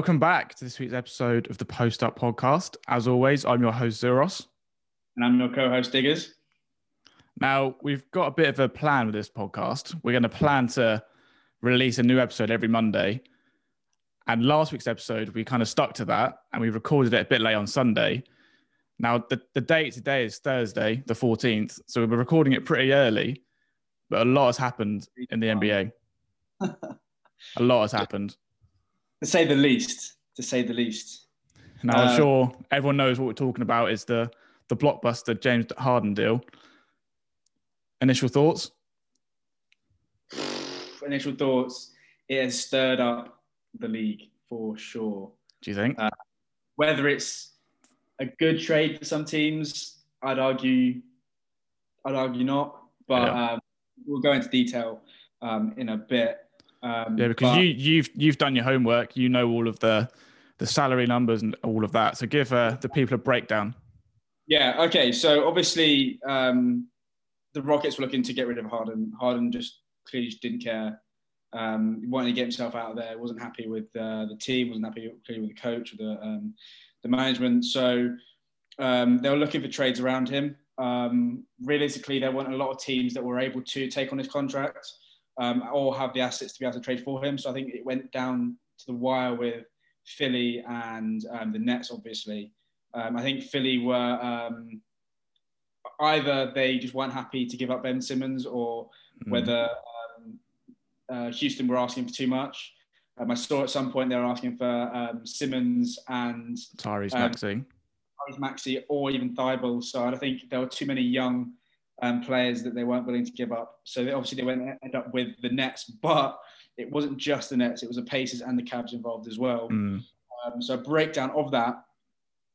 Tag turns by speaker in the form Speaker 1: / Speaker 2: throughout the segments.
Speaker 1: Welcome back to this week's episode of the Post Up Podcast. As always, I'm your host, Zuros.
Speaker 2: And I'm your co host, Diggers.
Speaker 1: Now, we've got a bit of a plan with this podcast. We're going to plan to release a new episode every Monday. And last week's episode, we kind of stuck to that and we recorded it a bit late on Sunday. Now, the, the date today is Thursday, the 14th. So we're recording it pretty early, but a lot has happened in the NBA. a lot has happened.
Speaker 2: To say the least. To say the least.
Speaker 1: Now, I'm uh, sure everyone knows what we're talking about is the, the blockbuster James Harden deal. Initial thoughts?
Speaker 2: Initial thoughts. It has stirred up the league for sure.
Speaker 1: Do you think? Uh,
Speaker 2: whether it's a good trade for some teams, I'd argue, I'd argue not. But yeah. um, we'll go into detail um, in a bit. Um,
Speaker 1: yeah, because but, you you've you've done your homework. You know all of the the salary numbers and all of that. So give uh, the people a breakdown.
Speaker 2: Yeah. Okay. So obviously, um, the Rockets were looking to get rid of Harden. Harden just clearly just didn't care. Um, wanted to get himself out of there. wasn't happy with uh, the team. wasn't happy clearly with the coach or the um, the management. So um, they were looking for trades around him. Um, realistically, there weren't a lot of teams that were able to take on his contract um, or have the assets to be able to trade for him. So I think it went down to the wire with Philly and um, the Nets, obviously. Um, I think Philly were um, either they just weren't happy to give up Ben Simmons or mm. whether uh, Houston were asking for too much. Um, I saw at some point they were asking for um, Simmons and
Speaker 1: Tyrese um, Maxey.
Speaker 2: Tyrese Maxey or even Thybulle. So I think there were too many young um, players that they weren't willing to give up. So they, obviously they went end up with the Nets, but it wasn't just the Nets; it was the Pacers and the Cavs involved as well. Mm. Um, so a breakdown of that.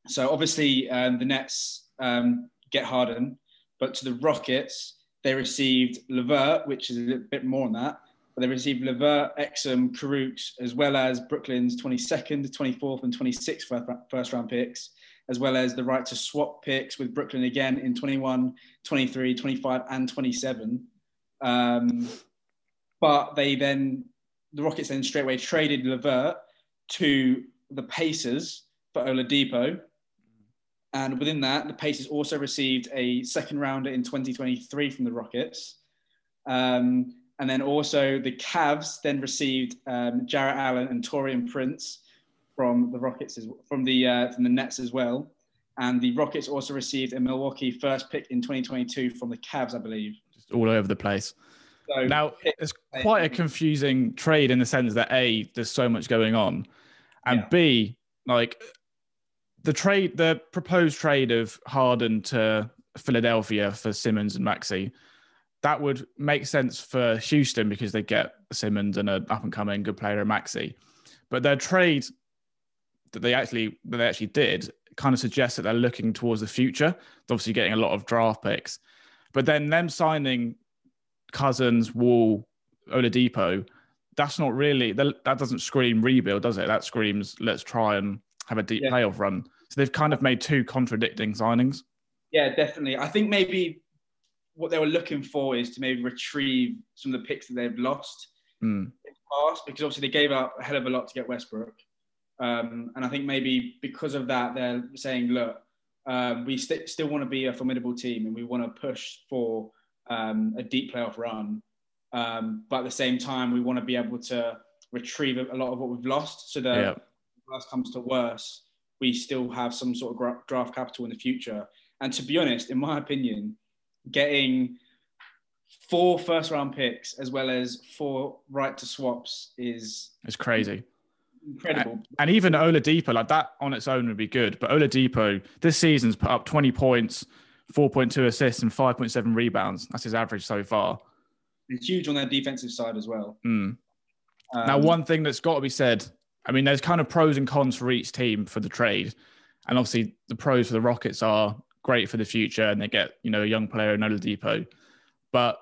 Speaker 2: So obviously um, the Nets um, get Harden, but to the Rockets they received LeVert, which is a bit more than that. But they received LeVert, Exum, Kurucs, as well as Brooklyn's 22nd, 24th, and 26th first round picks, as well as the right to swap picks with Brooklyn again in 21, 23, 25, and 27. Um, but they then, the Rockets then straight away traded LeVert to the Pacers for Oladipo. And within that, the Pacers also received a second rounder in 2023 from the Rockets. Um, and then also the Cavs then received um, Jarrett Allen and Taurean Prince from the Rockets, as, from the uh, from the Nets as well. And the Rockets also received a Milwaukee first pick in 2022 from the Cavs, I believe.
Speaker 1: Just all over the place. So, now it's quite a confusing trade in the sense that a there's so much going on, and yeah. b like the trade, the proposed trade of Harden to Philadelphia for Simmons and Maxey that would make sense for Houston because they get Simmons and an up and coming good player, Maxey. But their trade that they actually that they actually did kind of suggests that they're looking towards the future. They're obviously getting a lot of draft picks, but then them signing Cousins, Wall, Oladipo, that's not really that, doesn't scream rebuild, does it? That screams let's try and have a deep yeah. playoff run. So they've kind of made two contradicting signings.
Speaker 2: Yeah, definitely. I think maybe what they were looking for is to maybe retrieve some of the picks that they've lost mm. in the past because obviously they gave up a hell of a lot to get Westbrook. Um, and I think maybe because of that, they're saying, look, um, we st- still want to be a formidable team and we want to push for um, a deep playoff run. Um, but at the same time, we want to be able to retrieve a lot of what we've lost so that yep. worst comes to worse, we still have some sort of draft capital in the future. And to be honest, in my opinion, getting four first round picks as well as four right to swaps is
Speaker 1: it's crazy.
Speaker 2: Incredible.
Speaker 1: And, even Oladipo, like that on its own would be good. But Oladipo this season's put up 20 points, 4.2 assists, and 5.7 rebounds. That's his average so far.
Speaker 2: It's huge on their defensive side as well.
Speaker 1: Mm. Um, now, one thing that's got to be said I mean, there's kind of pros and cons for each team for the trade. And obviously, the pros for the Rockets are great for the future and they get, you know, a young player in Oladipo. But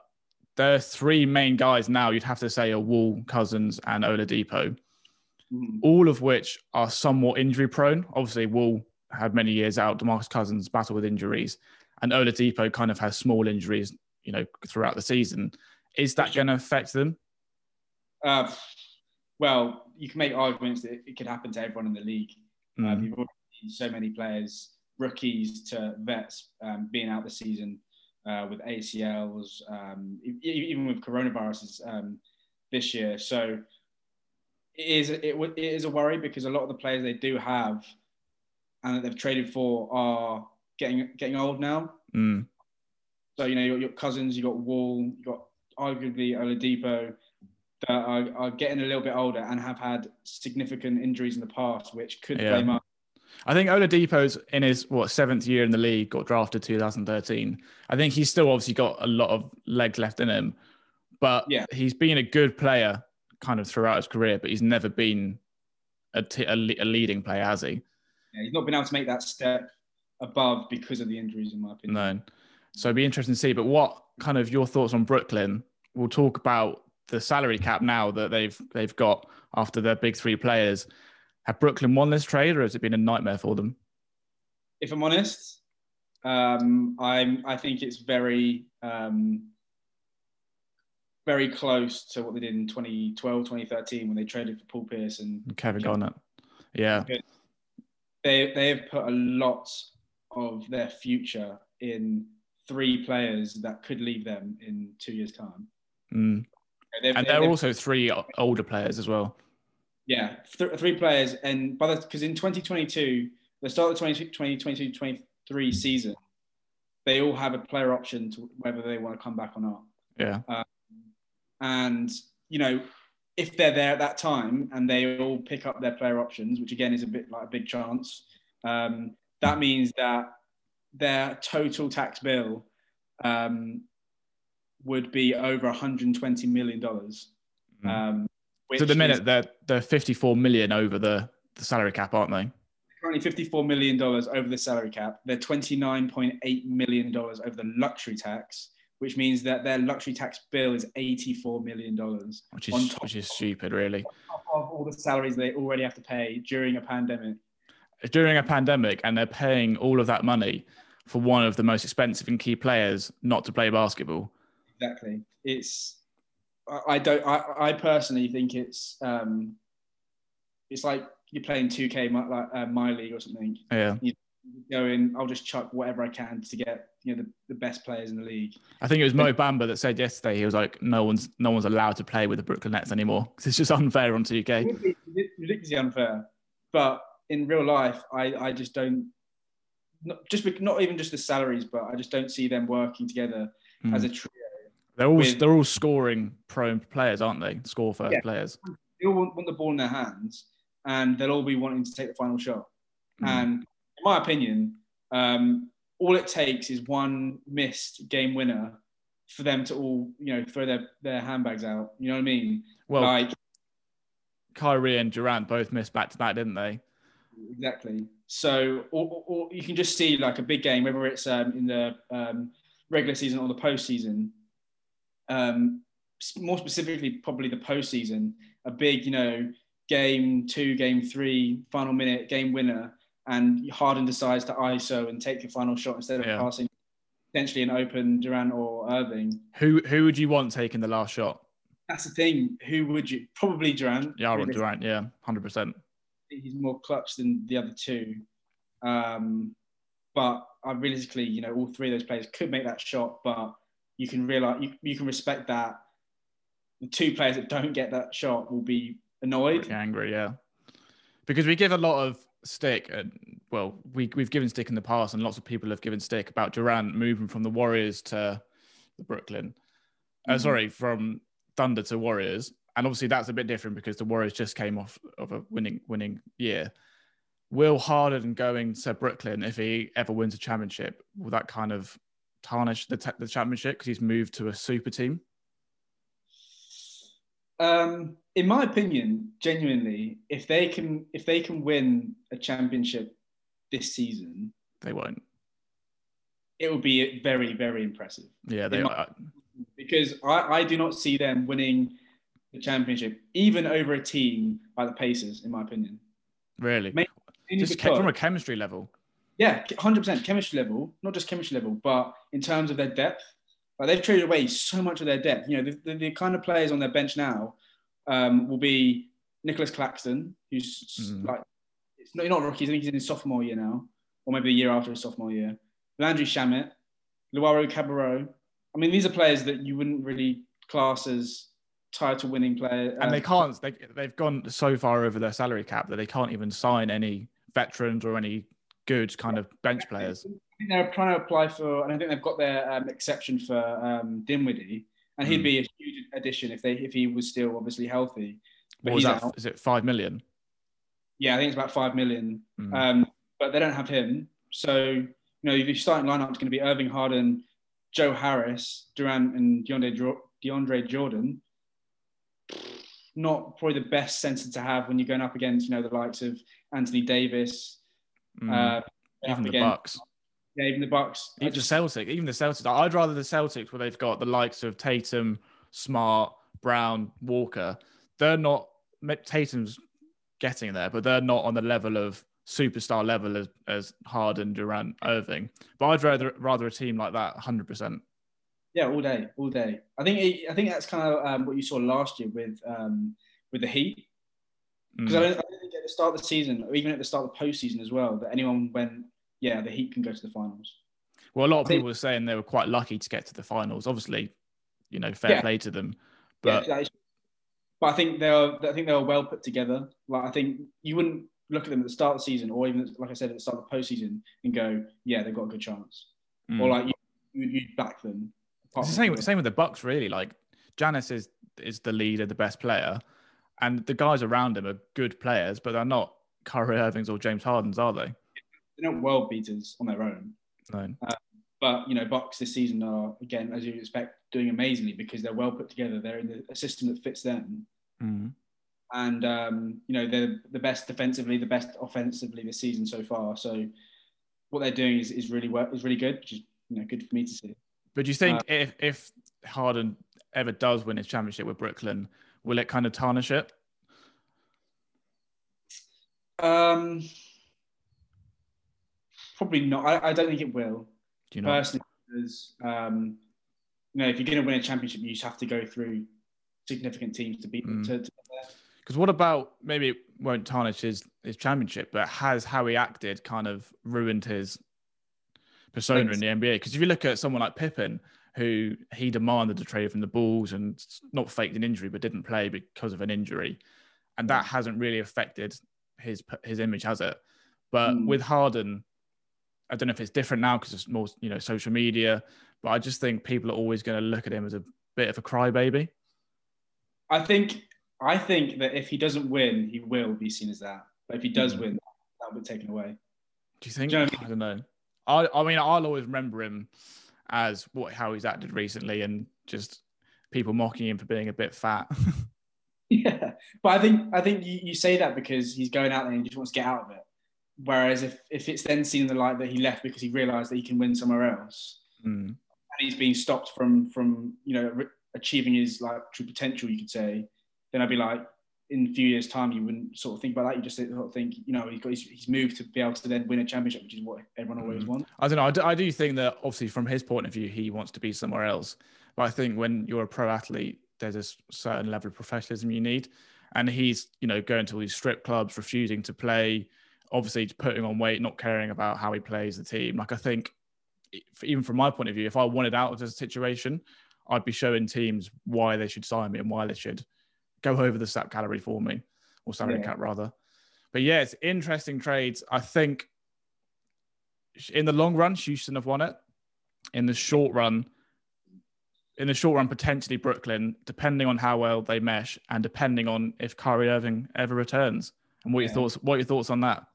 Speaker 1: there are three main guys now you'd have to say are Wall, Cousins, and Oladipo, mm. all of which are somewhat injury prone. Obviously, Wall had many years out, DeMarcus Cousins battle with injuries, and Oladipo kind of has small injuries, you know, throughout the season. Is that going to affect them?
Speaker 2: Uh, well, you can make arguments that it could happen to everyone in the league. Mm. Um, you've already seen so many players, rookies to vets, um, being out the season uh, with ACLs, um, even with coronaviruses um, this year. So is it, it is a worry because a lot of the players they do have and that they've traded for are getting getting old now.
Speaker 1: Mm.
Speaker 2: So you know your, your Cousins, you got Wall, you got arguably Oladipo that are, are getting a little bit older and have had significant injuries in the past, which could yeah. play much.
Speaker 1: I think Oladipo's in his what seventh year in the league, got drafted 2013. I think he's still obviously got a lot of legs left in him, but yeah. he's been a good player kind of throughout his career, but he's never been a leading player, has he?
Speaker 2: Yeah, he's not been able to make that step above because of the injuries, in my opinion.
Speaker 1: No. So it'd be interesting to see. But what kind of your thoughts on Brooklyn? We'll talk about the salary cap now that they've they've got after their big three players. Have Brooklyn won this trade, or has it been a nightmare for them?
Speaker 2: If I'm honest, um, I'm I think it's very um, very close to what they did in 2012, 2013 when they traded for Paul Pierce and
Speaker 1: Kevin Garnett. Yeah,
Speaker 2: they they have put a lot of their future in three players that could leave them in two years' time.
Speaker 1: Mm. They've, and they're they've, also three older players as well.
Speaker 2: Yeah, th- three players, and by the because in 2022, the start of the 2022 23 season, they all have a player option to whether they want to come back or not.
Speaker 1: Yeah. Um,
Speaker 2: and you know, if they're there at that time and they all pick up their player options, which again is a bit like a big chance, um, that means that their total tax bill um, would be over 120 million dollars. Mm. Um,
Speaker 1: so the minute is, they're they're 54 million over the, the salary cap, aren't they?
Speaker 2: Currently 54 million dollars over the salary cap. They're 29.8 million dollars over the luxury tax, which means that their luxury tax bill is 84 million dollars.
Speaker 1: Which is which is stupid, really.
Speaker 2: of all the salaries they already have to pay during a pandemic.
Speaker 1: During a pandemic, and they're paying all of that money for one of the most expensive and key players not to play basketball.
Speaker 2: Exactly. It's I don't I, I personally think it's um it's like you're playing 2K like uh, my league or something.
Speaker 1: Yeah. You
Speaker 2: go in, I'll just chuck whatever I can to get you know the, the best players in the league.
Speaker 1: I think it was Mo Bamba that said yesterday he was like, no one's no one's allowed to play with the Brooklyn Nets anymore because it's just unfair on 2K.
Speaker 2: It's ridiculously unfair, but in real life, I I just don't not just not even just the salaries, but I just don't see them working together mm. as a trio.
Speaker 1: They're all with, they're all scoring prone players, aren't they? Score first yeah, players.
Speaker 2: They all want, want, the ball in their hands, and they'll all be wanting to take the final shot. Mm. And my opinion, um, all it takes is one missed game winner for them to all you know throw their, their handbags out. You know what I mean?
Speaker 1: Well, like Kyrie and Durant both missed back to back, didn't they?
Speaker 2: Exactly. So, or, or, you can just see like a big game, whether it's um, in the um, regular season or the postseason. Um, more specifically, probably the postseason, a big, you know, game two, game three, final minute, game winner, and Harden decides to ISO and take your final shot instead of yeah. passing potentially an open Durant or Irving.
Speaker 1: Who who would you want taking the last shot?
Speaker 2: That's the thing. Who would you? Probably Durant.
Speaker 1: Yeah, I want Durant. Yeah, hundred percent
Speaker 2: he's more clutch than the other two. Um, but I realistically, you know, all three of those players could make that shot, but you can realize you, you can respect that the two players that don't get that shot will be annoyed,
Speaker 1: angry, yeah. Because we give a lot of stick, and well, we we've given stick in the past, and lots of people have given stick about Durant moving from the Warriors to the Brooklyn. Uh, mm-hmm. Uh, sorry, from Thunder to Warriors and obviously that's a bit different because the Warriors just came off of a winning winning year. Will Harden going to Brooklyn if he ever wins a championship will that kind of tarnish the, the championship because he's moved to a super team?
Speaker 2: Um, in my opinion, genuinely, if they can if they can win a championship this season,
Speaker 1: they won't.
Speaker 2: It will be very very impressive.
Speaker 1: Yeah, they are.
Speaker 2: Because I, I do not see them winning the championship, even over a team like the Pacers, in my opinion.
Speaker 1: Really? Mainly, just because, from a chemistry level.
Speaker 2: Yeah, hundred percent chemistry level. Not just chemistry level, but in terms of their depth. Like they've traded away so much of their depth. You know, the, the, the kind of players on their bench now um, will be Nicholas Claxton, who's mm. like, it's not, not rookie, I think he's in his sophomore year now, or maybe a year after his sophomore year. Landry Shamet, Luwawu-Cabarrot. I mean, these are players that you wouldn't really class as title winning players.
Speaker 1: And uh, they can't, they, they've gone so far over their salary cap that they can't even sign any veterans or any good kind of bench players.
Speaker 2: I think they're trying to apply for, and I think they've got their um, exception for um, Dinwiddie, and he'd mm. be a huge addition if they if he was still obviously healthy.
Speaker 1: But what that? Is it five million?
Speaker 2: Yeah, I think it's about five million. Mm. Um, but they don't have him, so you know your starting lineup is going to be Irving Harden, Joe Harris, Durant, and DeAndre, DeAndre Jordan. Not probably the best center to have when you're going up against you know the likes of Anthony Davis,
Speaker 1: Mm. Uh, even the again. Bucks.
Speaker 2: Yeah, even the Bucks.
Speaker 1: Even the Celtics. Even the Celtics. I'd rather the Celtics where they've got the likes of Tatum, Smart, Brown, Walker. They're not. Tatum's getting there, but they're not on the level of superstar level as, as Harden, Durant, Irving. But I'd rather rather a team like that, hundred percent.
Speaker 2: Yeah, all day, all day. I think I think that's kind of um, what you saw last year with um, with the Heat. Because mm. I, I don't at the start of the season, or even at the start of the postseason as well, that anyone went, yeah, the Heat can go to the finals.
Speaker 1: Well, a lot of people were saying they were quite lucky to get to the finals. Obviously, you know, fair yeah. play to them. But yeah,
Speaker 2: but I think they're I think they were well put together. Like I think you wouldn't look at them at the start of the season, or even like I said at the start of the postseason, and go, yeah, they've got a good chance, mm. or like you you back them.
Speaker 1: It's the same same with the Bucks, really. Like Giannis is is the leader, the best player, and the guys around him are good players, but they're not Kyrie Irvings or James Hardens, are they?
Speaker 2: They're not world beaters on their own.
Speaker 1: No.
Speaker 2: Uh, but you know, Bucks this season are again, as you expect, doing amazingly because they're well put together. They're in a system that fits them,
Speaker 1: mm-hmm.
Speaker 2: and um, you know they're the best defensively, the best offensively this season so far. So what they're doing is, is really work is really good, which is you know good for me to see.
Speaker 1: But do you think uh, if if Harden ever does win his championship with Brooklyn, will it kind of tarnish it?
Speaker 2: Um, probably not. I, I don't think it will.
Speaker 1: Do you know?
Speaker 2: Personally, because um, you know, if you're going to win a championship, you just have to go through significant teams to beat them. Mm.
Speaker 1: Because what about maybe it won't tarnish his, his championship, but has how he acted kind of ruined his persona in the NBA? Because if you look at someone like Pippen, who he demanded a trade from the Bulls and not faked an injury, but didn't play because of an injury, and that hasn't really affected his his image, has it? But mm. with Harden, I don't know if it's different now because it's more you know social media, but I just think people are always going to look at him as a bit of a crybaby.
Speaker 2: I think I think that if he doesn't win, he will be seen as that. But if he does mm. win, that will be taken away.
Speaker 1: Do you think? Do you know I, mean? I don't know. I I mean I'll always remember him as what how he's acted recently and just people mocking him for being a bit fat.
Speaker 2: yeah, but I think I think you, you say that because he's going out there and he just wants to get out of it. Whereas if if it's then seen in the light that he left because he realised that he can win somewhere else,
Speaker 1: mm. and
Speaker 2: he's being stopped from from you know re- achieving his like true potential, you could say, then I'd be like, in a few years' time, you wouldn't sort of think about that. You just sort of think, you know, he's got his, he's moved to be able to then win a championship, which is what everyone always mm. wants.
Speaker 1: I don't know. I do, I do think that obviously from his point of view, he wants to be somewhere else. But I think when you're a pro athlete, there's a certain level of professionalism you need. And he's, you know, going to all these strip clubs, refusing to play, obviously putting on weight, not caring about how he plays the team. Like I think, even from my point of view, if I wanted out of this situation, I'd be showing teams why they should sign me and why they should go over the sap calorie for me, or salary yeah. cap rather. But yeah, it's interesting trades. I think in the long run, Houston have won it. In the short run, in the short run, potentially Brooklyn, depending on how well they mesh and depending on if Kyrie Irving ever returns. And what yeah. your thoughts? What your thoughts on that?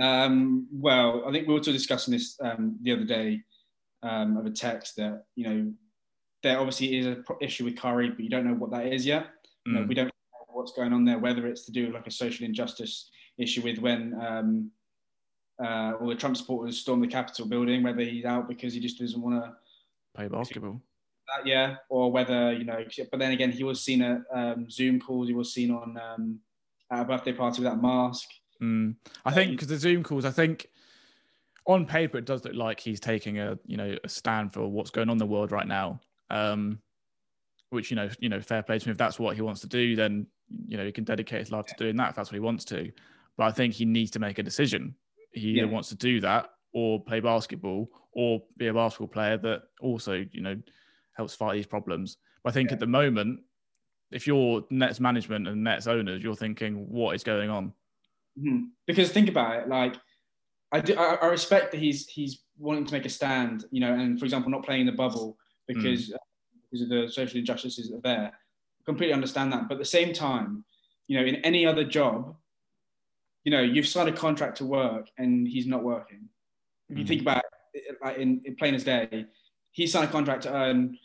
Speaker 2: Um, well, I think we were also discussing this um, the other day um, of a text that you know there obviously is an issue with Kyrie, but you don't know what that is yet. You know, mm. we don't know what's going on there, whether it's to do with like a social injustice issue with when um, uh, all the Trump supporters stormed the Capitol building, whether he's out because he just doesn't want to
Speaker 1: play basketball.
Speaker 2: That, yeah, or whether you know. But then again, he was seen at um, Zoom calls. He was seen on um, at a birthday party with that mask.
Speaker 1: Mm. I think because the Zoom calls, I think on paper it does look like he's taking a you know a stand for what's going on in the world right now. Um, which you know, you know, fair play to him. If that's what he wants to do, then you know, he can dedicate his life to doing that if that's what he wants to. But I think he needs to make a decision. He either wants to do that or play basketball or be a basketball player that also, you know, helps fight these problems. But I think yeah. at the moment, if you're Nets management and Nets owners, you're thinking, what is going on?
Speaker 2: Mm-hmm. Because think about it, like I, do, I, I respect that he's he's wanting to make a stand, you know, and for example, not playing in the bubble because mm. Because of the social injustices that are there. I completely understand that, but at the same time, you know, in any other job, you know, you've signed a contract to work and he's not working. If you mm. think about it, like in, in plain as day, he signed a contract to earn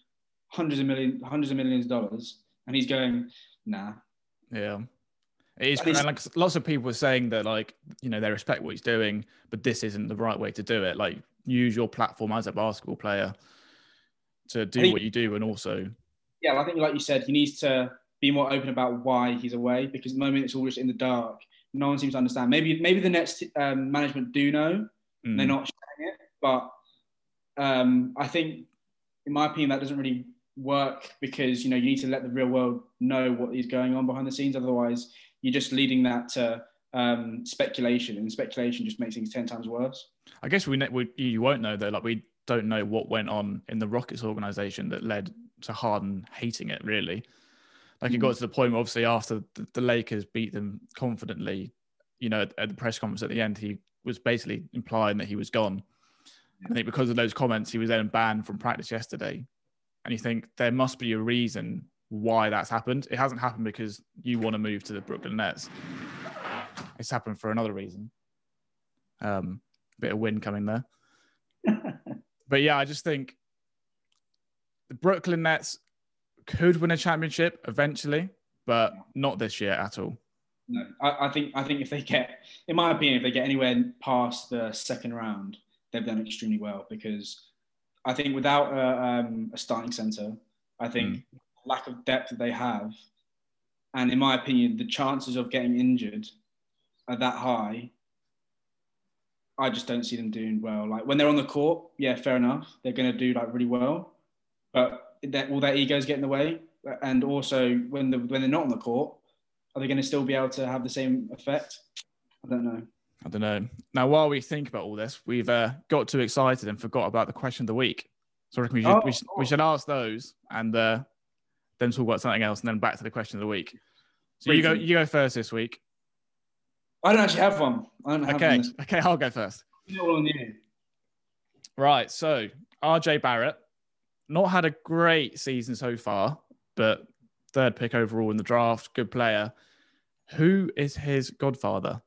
Speaker 2: hundreds of millions, hundreds of millions of dollars, and he's going, nah.
Speaker 1: Yeah. It is, and like lots of people are saying that, like you know, they respect what he's doing, but this isn't the right way to do it. Like, use your platform as a basketball player to do think, what you do, and also,
Speaker 2: yeah, I think like you said, he needs to be more open about why he's away because at the moment it's all just in the dark. No one seems to understand. Maybe maybe the next um, management do know, mm. they're not sharing it, but um, I think, in my opinion, that doesn't really work because you know you need to let the real world know what is going on behind the scenes. Otherwise, you're just leading that to um, speculation, and speculation just makes things ten times worse.
Speaker 1: I guess we, we you won't know though. Like we don't know what went on in the Rockets organization that led to Harden hating it. Really, like it got mm. to the point where obviously after the, the Lakers beat them confidently, you know, at, at the press conference at the end, he was basically implying that he was gone. I think because of those comments, he was then banned from practice yesterday. And you think there must be a reason why that's happened. It hasn't happened because you want to move to the Brooklyn Nets. It's happened for another reason. Um, bit of wind coming there. But yeah, I just think the Brooklyn Nets could win a championship eventually, but not this year at all.
Speaker 2: No, I, I, think I think if they get, in my opinion, if they get anywhere past the second round, they've done extremely well because I think without a, um, a starting centre, I think mm. lack of depth that they have, and in my opinion, the chances of getting injured are that high. I just don't see them doing well. Like when they're on the court, yeah, fair enough, they're going to do like really well, but that, will their egos get in the way? And also, when the when they're not on the court, are they going to still be able to have the same effect? I don't know.
Speaker 1: I don't know. Now, while we think about all this, we've uh, got too excited and forgot about the question of the week. So I reckon we should, oh, we, should we should, ask those and uh, then talk about something else and then back to the question of the week. So you go, you go first this week.
Speaker 2: I don't actually have one. Have
Speaker 1: okay, one okay, I'll go first. Right. So RJ Barrett, not had a great season so far, but third pick overall in the draft, good player. Who is his godfather?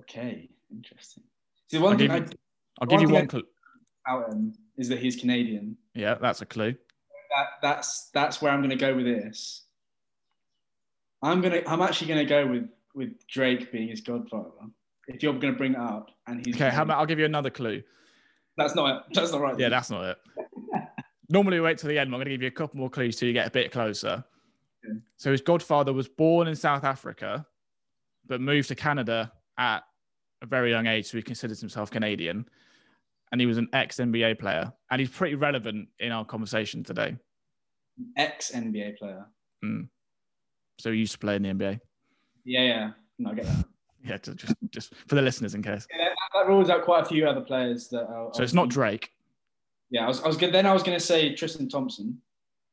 Speaker 2: Okay, interesting. See, one I'll thing
Speaker 1: give, I, will give you one clue.
Speaker 2: About him is that he's Canadian.
Speaker 1: Yeah, that's a clue.
Speaker 2: That, that's that's where I'm going to go with this. I'm gonna. I'm actually going to go with with Drake being his godfather. If you're going to bring it up, and he's
Speaker 1: okay, how about I'll give you another clue.
Speaker 2: That's not it. That's not right.
Speaker 1: Yeah, that's not it. Normally, we wait till the end. I'm going to give you a couple more clues till you get a bit closer. So his godfather was born in South Africa, but moved to Canada at a very young age, so he considers himself Canadian. And he was an ex NBA player, and he's pretty relevant in our conversation today.
Speaker 2: Ex NBA player.
Speaker 1: Mm. So he used to play in the NBA.
Speaker 2: Yeah, yeah. No, I get that.
Speaker 1: yeah, just just for the listeners in case.
Speaker 2: Yeah, that, rules out quite a few other players that. Are,
Speaker 1: so it's not Drake.
Speaker 2: Yeah, I was, I was good. Then I was going to say Tristan Thompson,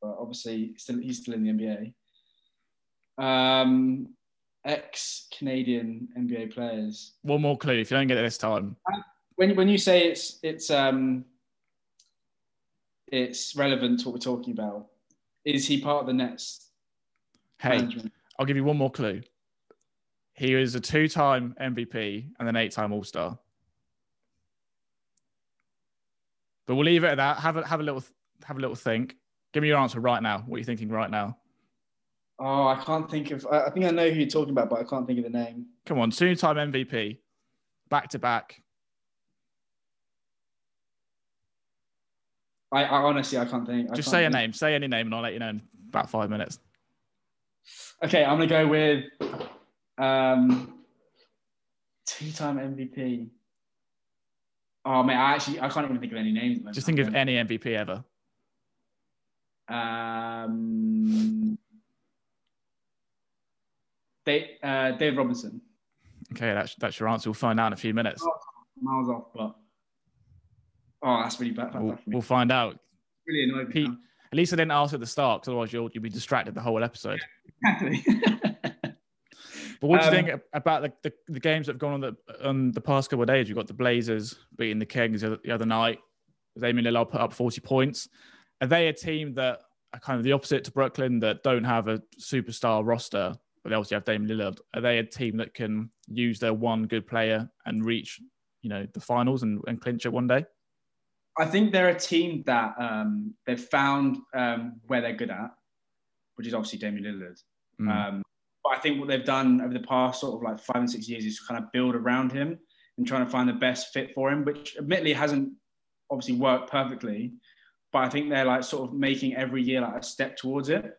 Speaker 2: but obviously still he's still in the NBA. Um, ex Canadian NBA players.
Speaker 1: One more clue if you don't get it this time.
Speaker 2: When, when you say it's it's um it's relevant to what we're talking about, is he part of the Nets?
Speaker 1: Hey, management? I'll give you one more clue. He was a two-time MVP and an eight-time All-Star. But we'll leave it at that. Have a have a little have a little think. Give me your answer right now. What are you thinking right now?
Speaker 2: Oh, I can't think of. I think I know who you're talking about, but I can't think of the name.
Speaker 1: Come on, two-time MVP, back to back.
Speaker 2: I, I honestly, I can't think.
Speaker 1: I Just
Speaker 2: can't
Speaker 1: say
Speaker 2: think.
Speaker 1: a name. Say any name, and I'll let you know in about five minutes.
Speaker 2: Okay, I'm gonna go with um, two-time MVP. Oh man, I actually I can't even think of any names.
Speaker 1: Just think of any MVP ever.
Speaker 2: Um, Dave, uh, Dave Robinson.
Speaker 1: Okay, that's that's your answer. We'll find out in a few minutes.
Speaker 2: Miles off, but oh, that's really bad.
Speaker 1: We'll, we'll, find out.
Speaker 2: Really annoying. Pete,
Speaker 1: at least I didn't ask at the start, because otherwise you'll you'll be distracted the whole episode.
Speaker 2: Exactly.
Speaker 1: but what do you um, think about the, the, the, games that have gone on the on the past couple of days? You've got the Blazers beating the Kings the, the other night. Damian Lillard put up 40 points. Are they a team that are kind of the opposite to Brooklyn that don't have a superstar roster, but they also have Damian Lillard? Are they a team that can use their one good player and reach, you know, the finals and, and clinch it one day?
Speaker 2: I think they're a team that um, they've found um, where they're good at, which is obviously Damian Lillard. Mm. Um, but I think what they've done over the past sort of like five and six years is kind of build around him and trying to find the best fit for him, which admittedly hasn't obviously worked perfectly. But I think they're like sort of making every year like a step towards it.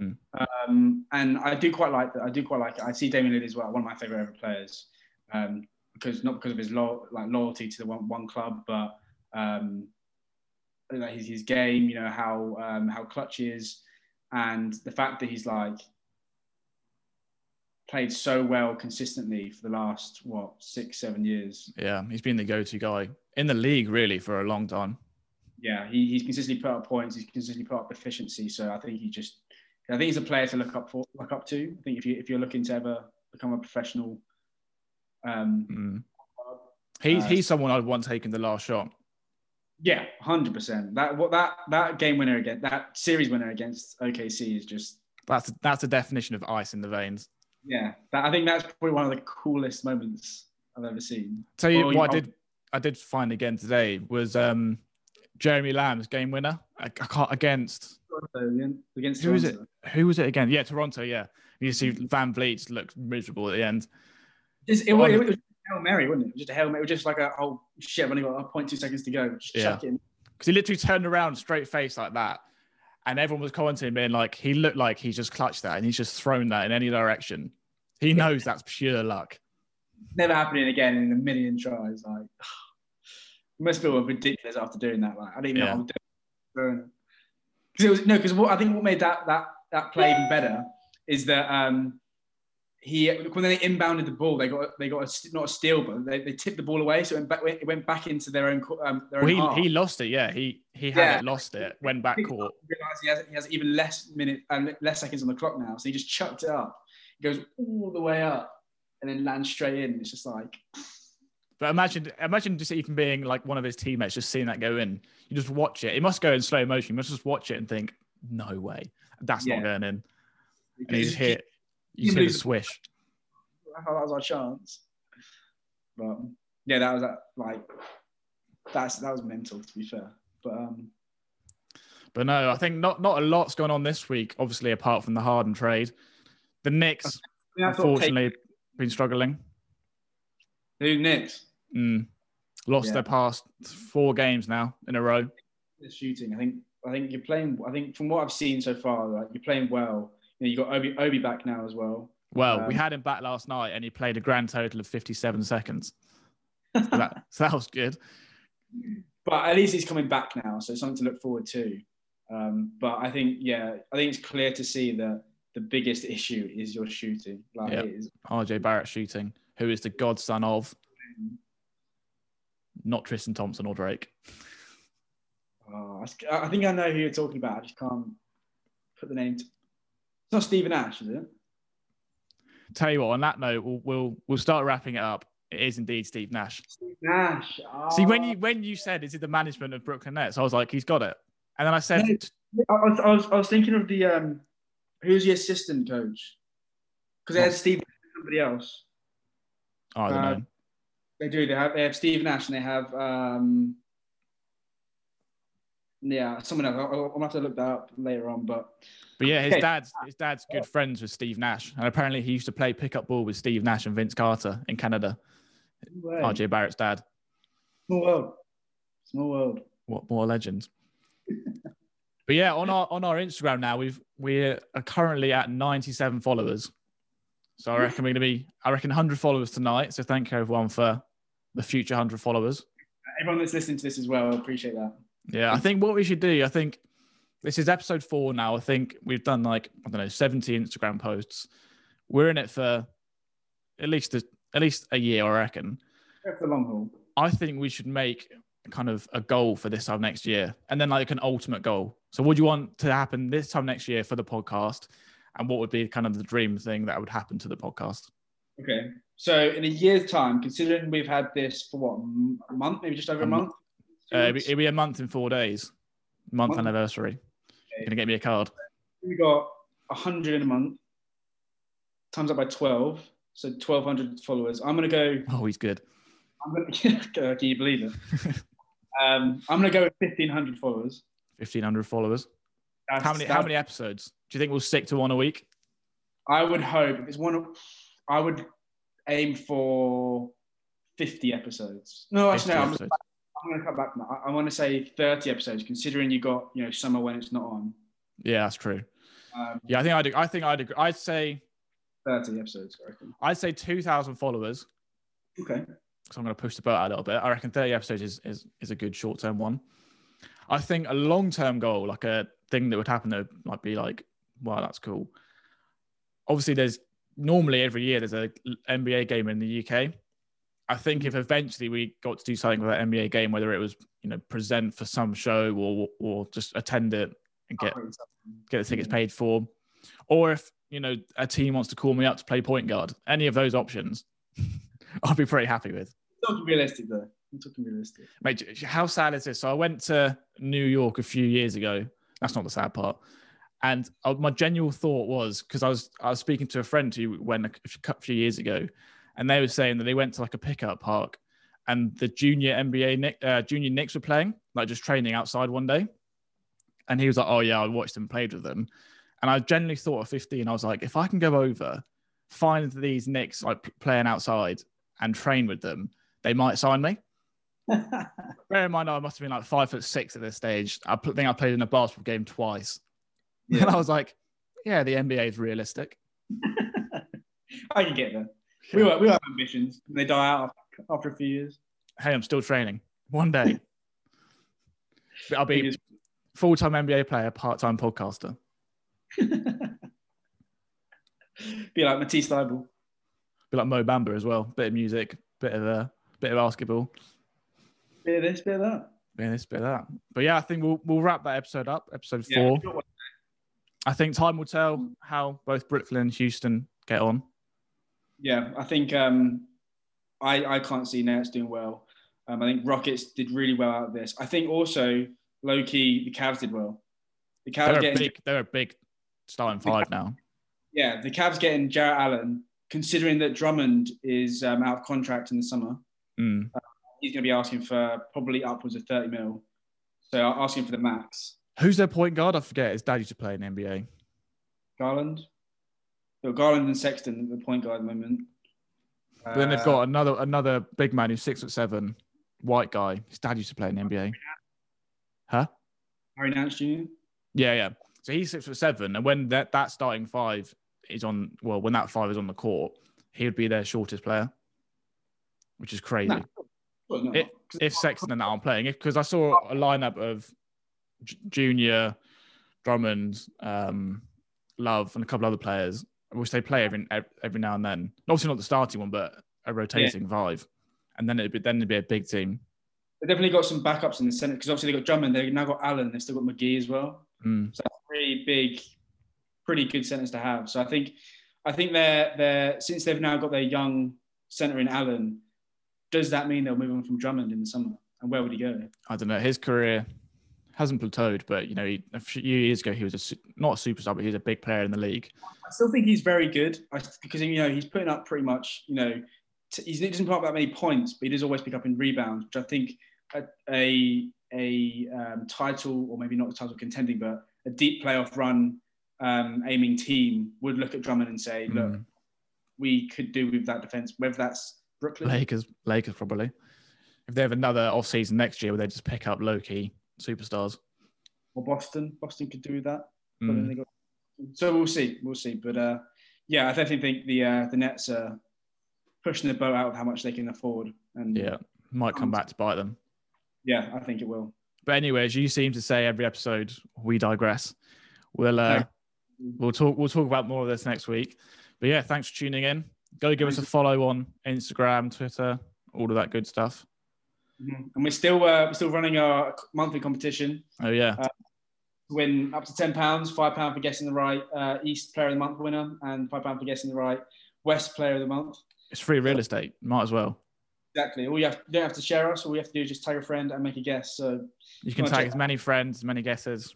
Speaker 2: Mm. Um, and I do quite like that. I do quite like it. I see Damian Lillard as well, one of my favorite ever players, um, because not because of his lo- like loyalty to the one, one club, but um, his, his game, you know, how, um, how clutch he is, and the fact that he's like played so well consistently for the last, what, six, seven years.
Speaker 1: Yeah, he's been the go to guy in the league, really, for a long time.
Speaker 2: Yeah, he, he's consistently put up points, he's consistently put up efficiency. So I think he just, I think he's a player to look up for, look up to. I think if you if you're looking to ever become a professional, um,
Speaker 1: mm. he's uh, he's someone I'd want taking the last shot.
Speaker 2: Yeah, hundred percent. That what that that game winner again, that series winner against OKC is just
Speaker 1: that's that's a definition of ice in the veins.
Speaker 2: Yeah, that, I think that's probably one of the coolest moments I've ever seen.
Speaker 1: Tell you what, I did I did find again today was um Jeremy Lamb's game winner against
Speaker 2: against
Speaker 1: who was it? Who was it again? Yeah, Toronto. Yeah, you see VanVleet looked miserable at the end.
Speaker 2: It, it, it, was Hail Mary, wasn't it? Just a Hail Mary, it was just like a oh shit, I've only got 0.2 seconds to go. Just yeah. chuck in.
Speaker 1: Because he literally turned around straight face like that. And everyone was commenting, being like, he looked like he's just clutched that and he's just thrown that in any direction. He knows that's pure luck.
Speaker 2: Never happening again in a million tries. Like, must feel ridiculous after doing that. Like, I don't even yeah. know what I'm doing. Because it was no, because I think what made that that that play even better is that um, he when they inbounded the ball, they got they got a, not a steal, but they, they tipped the ball away, so it went back, it went back into their own. Um, their
Speaker 1: well, own he, he lost it. Yeah, he he had yeah. it, lost it, went back court.
Speaker 2: He has, he has even less minute and uh, less seconds on the clock now, so he just chucked it up. He goes all the way up and then lands straight in. It's just like.
Speaker 1: But imagine, imagine just even being like one of his teammates, just seeing that go in. You just watch it. It must go in slow motion. You must just watch it and think, "No way, that's yeah. not going in." And you just hear, you see the swish.
Speaker 2: That was our chance. But yeah, that was like that's that was mental to be fair. But um
Speaker 1: but no, I think not not a lot's going on this week, obviously apart from the Harden trade. The Knicks unfortunately been struggling.
Speaker 2: Who Knicks?
Speaker 1: Mm. Lost yeah. their past four games now in a row.
Speaker 2: The shooting, I think I think you're playing I think from what I've seen so far, like you're playing well you, know, you got Obi, Obi back now as well.
Speaker 1: Well, um, we had him back last night, and he played a grand total of 57 seconds. So that, so that was good.
Speaker 2: But at least he's coming back now, so something to look forward to. Um, but I think, yeah, I think it's clear to see that the biggest issue is your shooting. Like yep.
Speaker 1: RJ Barrett shooting, who is the godson of not Tristan Thompson or Drake.
Speaker 2: Oh, I think I know who you're talking about. I just can't put the name. It's not Stephen Nash, is it?
Speaker 1: Tell you what, on that note, we'll we'll, we'll start wrapping it up. It is indeed Steve Nash.
Speaker 2: Steve Nash.
Speaker 1: Oh. See, when you when you said is it the management of Brooklyn Nets, I was like, he's got it. And then I said,
Speaker 2: I was, I was, I was thinking of the um, who's the assistant coach? Because they had Steve somebody else.
Speaker 1: Oh, I don't uh, know.
Speaker 2: They do. They have they have Steve Nash and they have um, yeah, someone else. I'll, I'll, have to look that up later on, but
Speaker 1: but yeah, his okay. dad's his dad's good friends with Steve Nash, and apparently he used to play pickup ball with Steve Nash and Vince Carter in Canada. RJ Barrett's dad.
Speaker 2: Small world. Small world.
Speaker 1: What more legends? but yeah, on our on our Instagram now, we've we are currently at 97 followers. So I reckon we're gonna be I reckon 100 followers tonight. So thank you everyone for the future 100 followers.
Speaker 2: Everyone that's listening to this as well, I appreciate that.
Speaker 1: Yeah, I think what we should do, I think this is episode four now. I think we've done like, I don't know, 70 Instagram posts. we're in it for at least a, at least a year, I reckon.
Speaker 2: For the long haul.
Speaker 1: I think we should make kind of a goal for this time next year, and then like an ultimate goal. So, what do you want to happen this time next year for the podcast, and what would be kind of the dream thing that would happen to the podcast?
Speaker 2: Okay, so in a year's time, considering we've had this for what a month, maybe just over a, a month.
Speaker 1: Uh, it'll, be, it'd, be, a month in four days, month, month? anniversary. Okay. You're gonna get me a card.
Speaker 2: We got hundred in a month, times up by twelve, so twelve hundred followers. I'm gonna go.
Speaker 1: Oh, he's good.
Speaker 2: I'm gonna. can you believe it? um, I'm gonna go with fifteen hundred followers.
Speaker 1: Fifteen hundred followers. That's, how many? How many episodes? Do you think we'll stick to one a week?
Speaker 2: I would hope it's one. Of, I would aim for fifty episodes. No, actually, no, I'm, I'm going to cut back that. I, I want to say thirty episodes, considering you got you know summer when it's not on.
Speaker 1: Yeah, that's true. Um, yeah, I think I'd. I think I'd. Agree. I'd say
Speaker 2: thirty episodes. I reckon.
Speaker 1: I'd say two thousand followers.
Speaker 2: Okay.
Speaker 1: So I'm going to push the boat out a little bit. I reckon thirty episodes is is, is a good short term one. I think a long term goal, like a thing that would happen that might be like, wow, that's cool. Obviously, there's normally every year there's a NBA game in the UK. I think if eventually we got to do something with that NBA game, whether it was you know present for some show or or just attend it and get get the tickets paid for, or if you know a team wants to call me up to play point guard, any of those options, I'll be pretty happy with.
Speaker 2: Talking realistic though. I'm talking realistic.
Speaker 1: Mate, how sad is this? So I went to New York a few years ago. That's not the sad part. And uh, my general thought was because I was I was speaking to a friend who went a few years ago, and they were saying that they went to like a pickup park, and the junior NBA uh, junior Knicks were playing, like just training outside one day, and he was like, "Oh yeah, I watched them, played with them," and I generally thought at 15, I was like, if I can go over, find these Knicks like playing outside and train with them, they might sign me. Bear in mind, I must have been like five foot six at this stage. I think I played in a basketball game twice. Yeah. And I was like, yeah, the NBA is realistic.
Speaker 2: I can get there. We, we have ambitions. And they die out after a few years.
Speaker 1: Hey, I'm still training. One day. I'll be full time NBA player, part time podcaster.
Speaker 2: be like Matisse Thybulle.
Speaker 1: Be like Mo Bamba as well. Bit of music, bit of a uh, bit of basketball.
Speaker 2: Bit of this, bit of that.
Speaker 1: Bit of this, bit of that. But yeah, I think we'll we'll wrap that episode up. Episode yeah, four. I think time will tell how both Brooklyn and Houston get on.
Speaker 2: Yeah, I think um, I I can't see Nets doing well. Um, I think Rockets did really well out of this. I think also low key the Cavs did well.
Speaker 1: The Cavs they're getting, big. They're a big starting five now.
Speaker 2: Yeah, the Cavs getting Jarrett Allen, considering that Drummond is um, out of contract in the summer.
Speaker 1: Mm. Uh,
Speaker 2: he's going to be asking for probably upwards of thirty mil. So asking for the max.
Speaker 1: Who's their point guard? I forget. His dad used to play in NBA.
Speaker 2: Garland. So Garland and Sexton, the point guard at the moment.
Speaker 1: But then they've got uh, another another big man who's six foot seven, white guy. His dad used to play in the NBA. Huh?
Speaker 2: Larry Nance Jr.
Speaker 1: Yeah, yeah. So he's six foot seven, and when that that starting five is on, well, when that five is on the court, he would be their shortest player, which is crazy. Well, no. If, if Sexton and that aren't playing, because I saw a lineup of Junior, Drummond, um, Love, and a couple other players, which they play every every now and then. Obviously not the starting one, but a rotating yeah. five, and then it'd be then it'd be a big team.
Speaker 2: They definitely got some backups in the centre because obviously they got Drummond, They've now got Allen, they've still got McGee as well.
Speaker 1: Mm.
Speaker 2: So pretty big, pretty good centres to have. So I think, I think they're they're since they've now got their young centre in Allen, does that mean they'll move on from Drummond in the summer? And where would he go?
Speaker 1: I don't know. His career hasn't plateaued, but you know, he, a few years ago he was a not a superstar, but he was a big player in the league.
Speaker 2: I still think he's very good because you know he's putting up pretty much you know t- he doesn't put up that many points, but he does always pick up in rebounds, which I think a a, a um, title or maybe not a title contending, but a deep playoff run um, aiming team would look at Drummond and say, look, mm. we could do with that defense, whether that's Brooklyn,
Speaker 1: Lakers, Lakers probably. If they have another off season next year where they just pick up Loki superstars.
Speaker 2: Or Boston. Boston could do that. Mm. Got... So we'll see. We'll see. But uh, yeah, I definitely think the uh, the Nets are pushing the boat out of how much they can afford. And
Speaker 1: yeah, might come back to bite them.
Speaker 2: Yeah, I think it will.
Speaker 1: But anyways, you seem to say every episode we digress. We'll uh, we'll talk. We'll talk about more of this next week. But yeah, thanks for tuning in. Go give us a follow on Instagram, Twitter, all of that good stuff.
Speaker 2: Mm-hmm. And we're still uh, we're still running our monthly competition.
Speaker 1: Oh yeah. Uh,
Speaker 2: win up to ten pounds, five pound for guessing the right uh, East Player of the Month winner, and five pound for guessing the right West Player of the Month.
Speaker 1: It's free real estate. Might as well.
Speaker 2: Exactly. All you, have, you don't have to share us. All you have to do is just tag a friend and make a guess. So
Speaker 1: you can tag as many friends, as many guesses.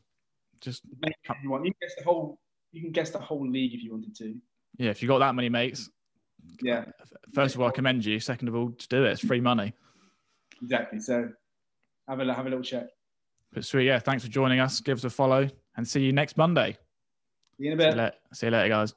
Speaker 1: Just
Speaker 2: you want. You can guess the whole. You can guess the whole league if you wanted to.
Speaker 1: Yeah, if you got that many mates.
Speaker 2: Yeah.
Speaker 1: First of all, I commend you. Second of all, just do it. It's free money.
Speaker 2: Exactly. So have a have a little check.
Speaker 1: But sweet, yeah. Thanks for joining us. Give us a follow and see you next Monday.
Speaker 2: See you in a bit.
Speaker 1: See you later, see you later guys.